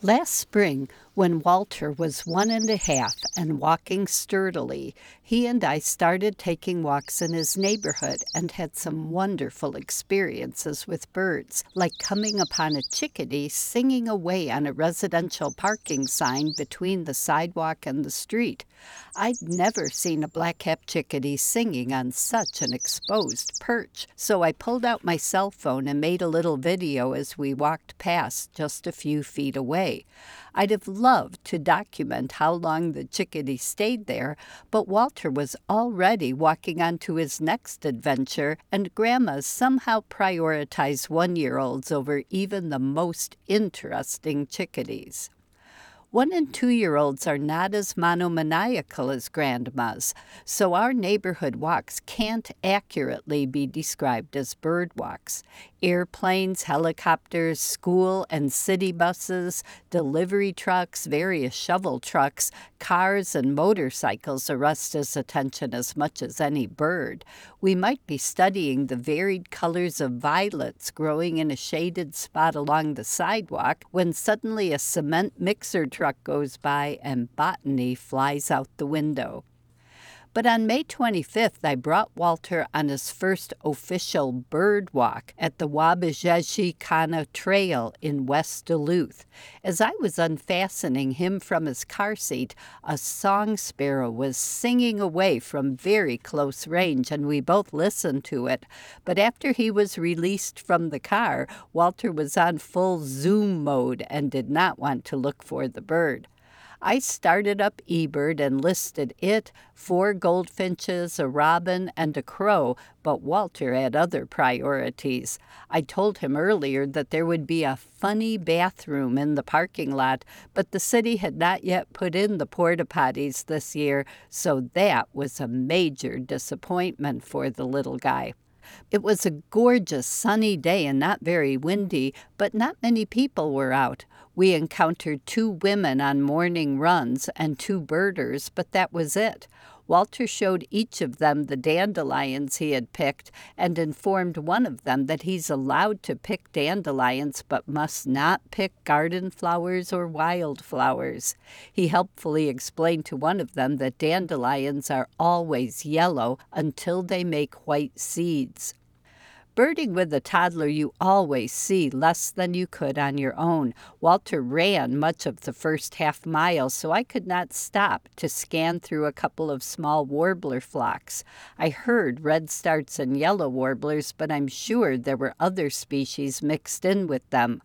Last spring, when Walter was one and a half and walking sturdily, he and I started taking walks in his neighborhood and had some wonderful experiences with birds, like coming upon a chickadee singing away on a residential parking sign between the sidewalk and the street. I'd never seen a black-capped chickadee singing on such an exposed perch, so I pulled out my cell phone and made a little video as we walked past just a few feet away. I'd have loved to document how long the chickadee stayed there, but Walter was already walking on to his next adventure, and grandmas somehow prioritize one year olds over even the most interesting chickadees. One and two year olds are not as monomaniacal as grandmas, so our neighborhood walks can't accurately be described as bird walks. Airplanes, helicopters, school and city buses, delivery trucks, various shovel trucks, cars, and motorcycles arrest his attention as much as any bird. We might be studying the varied colors of violets growing in a shaded spot along the sidewalk when suddenly a cement mixer truck goes by and botany flies out the window. But on May 25th, I brought Walter on his first official bird walk at the Waabizheshikana Kana Trail in West Duluth. As I was unfastening him from his car seat, a song sparrow was singing away from very close range, and we both listened to it. But after he was released from the car, Walter was on full zoom mode and did not want to look for the bird. I started up eBird and listed it, four goldfinches, a robin, and a crow, but Walter had other priorities. I told him earlier that there would be a funny bathroom in the parking lot, but the city had not yet put in the porta potties this year, so that was a major disappointment for the little guy. It was a gorgeous sunny day and not very windy, but not many people were out. We encountered two women on morning runs and two birders, but that was it. Walter showed each of them the dandelions he had picked and informed one of them that he's allowed to pick dandelions but must not pick garden flowers or wild flowers. He helpfully explained to one of them that dandelions are always yellow until they make white seeds. Birding with a toddler, you always see less than you could on your own. Walter ran much of the first half mile, so I could not stop to scan through a couple of small warbler flocks. I heard redstarts and yellow warblers, but I'm sure there were other species mixed in with them.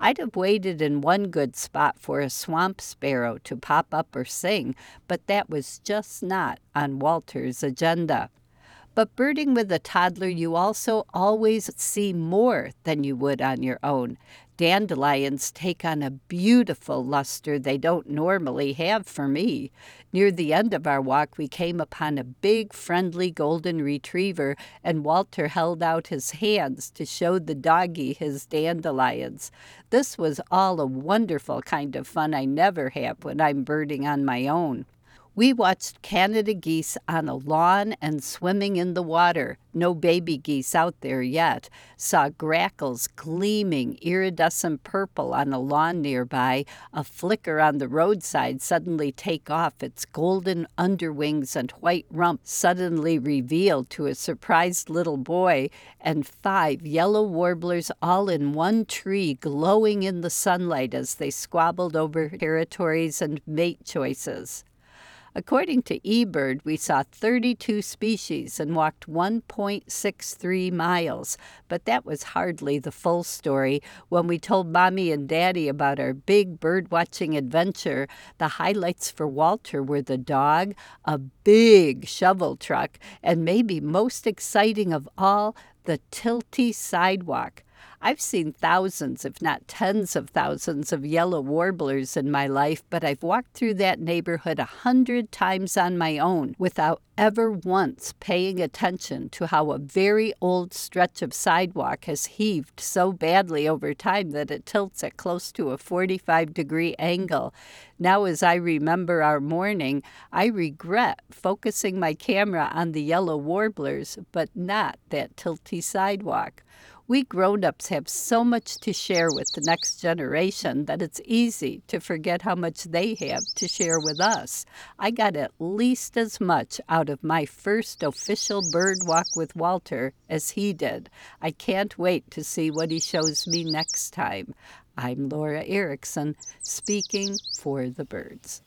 I'd have waited in one good spot for a swamp sparrow to pop up or sing, but that was just not on Walter's agenda. But birding with a toddler, you also always see more than you would on your own. Dandelions take on a beautiful luster they don't normally have for me. Near the end of our walk, we came upon a big, friendly golden retriever, and Walter held out his hands to show the doggy his dandelions. This was all a wonderful kind of fun I never have when I'm birding on my own. We watched Canada geese on a lawn and swimming in the water. No baby geese out there yet. Saw grackles gleaming iridescent purple on a lawn nearby. A flicker on the roadside suddenly take off its golden underwings and white rump suddenly revealed to a surprised little boy. And five yellow warblers all in one tree glowing in the sunlight as they squabbled over territories and mate choices. According to eBird, we saw 32 species and walked 1.63 miles, but that was hardly the full story. When we told Mommy and Daddy about our big birdwatching adventure, the highlights for Walter were the dog, a big shovel truck, and maybe most exciting of all, the tilty sidewalk. I've seen thousands, if not tens of thousands, of yellow warblers in my life, but I've walked through that neighborhood a hundred times on my own without ever once paying attention to how a very old stretch of sidewalk has heaved so badly over time that it tilts at close to a 45 degree angle. Now, as I remember our morning, I regret focusing my camera on the yellow warblers, but not that tilty sidewalk. We grown ups have so much to share with the next generation that it's easy to forget how much they have to share with us. I got at least as much out of my first official bird walk with Walter as he did. I can't wait to see what he shows me next time. I'm Laura Erickson, speaking for the birds.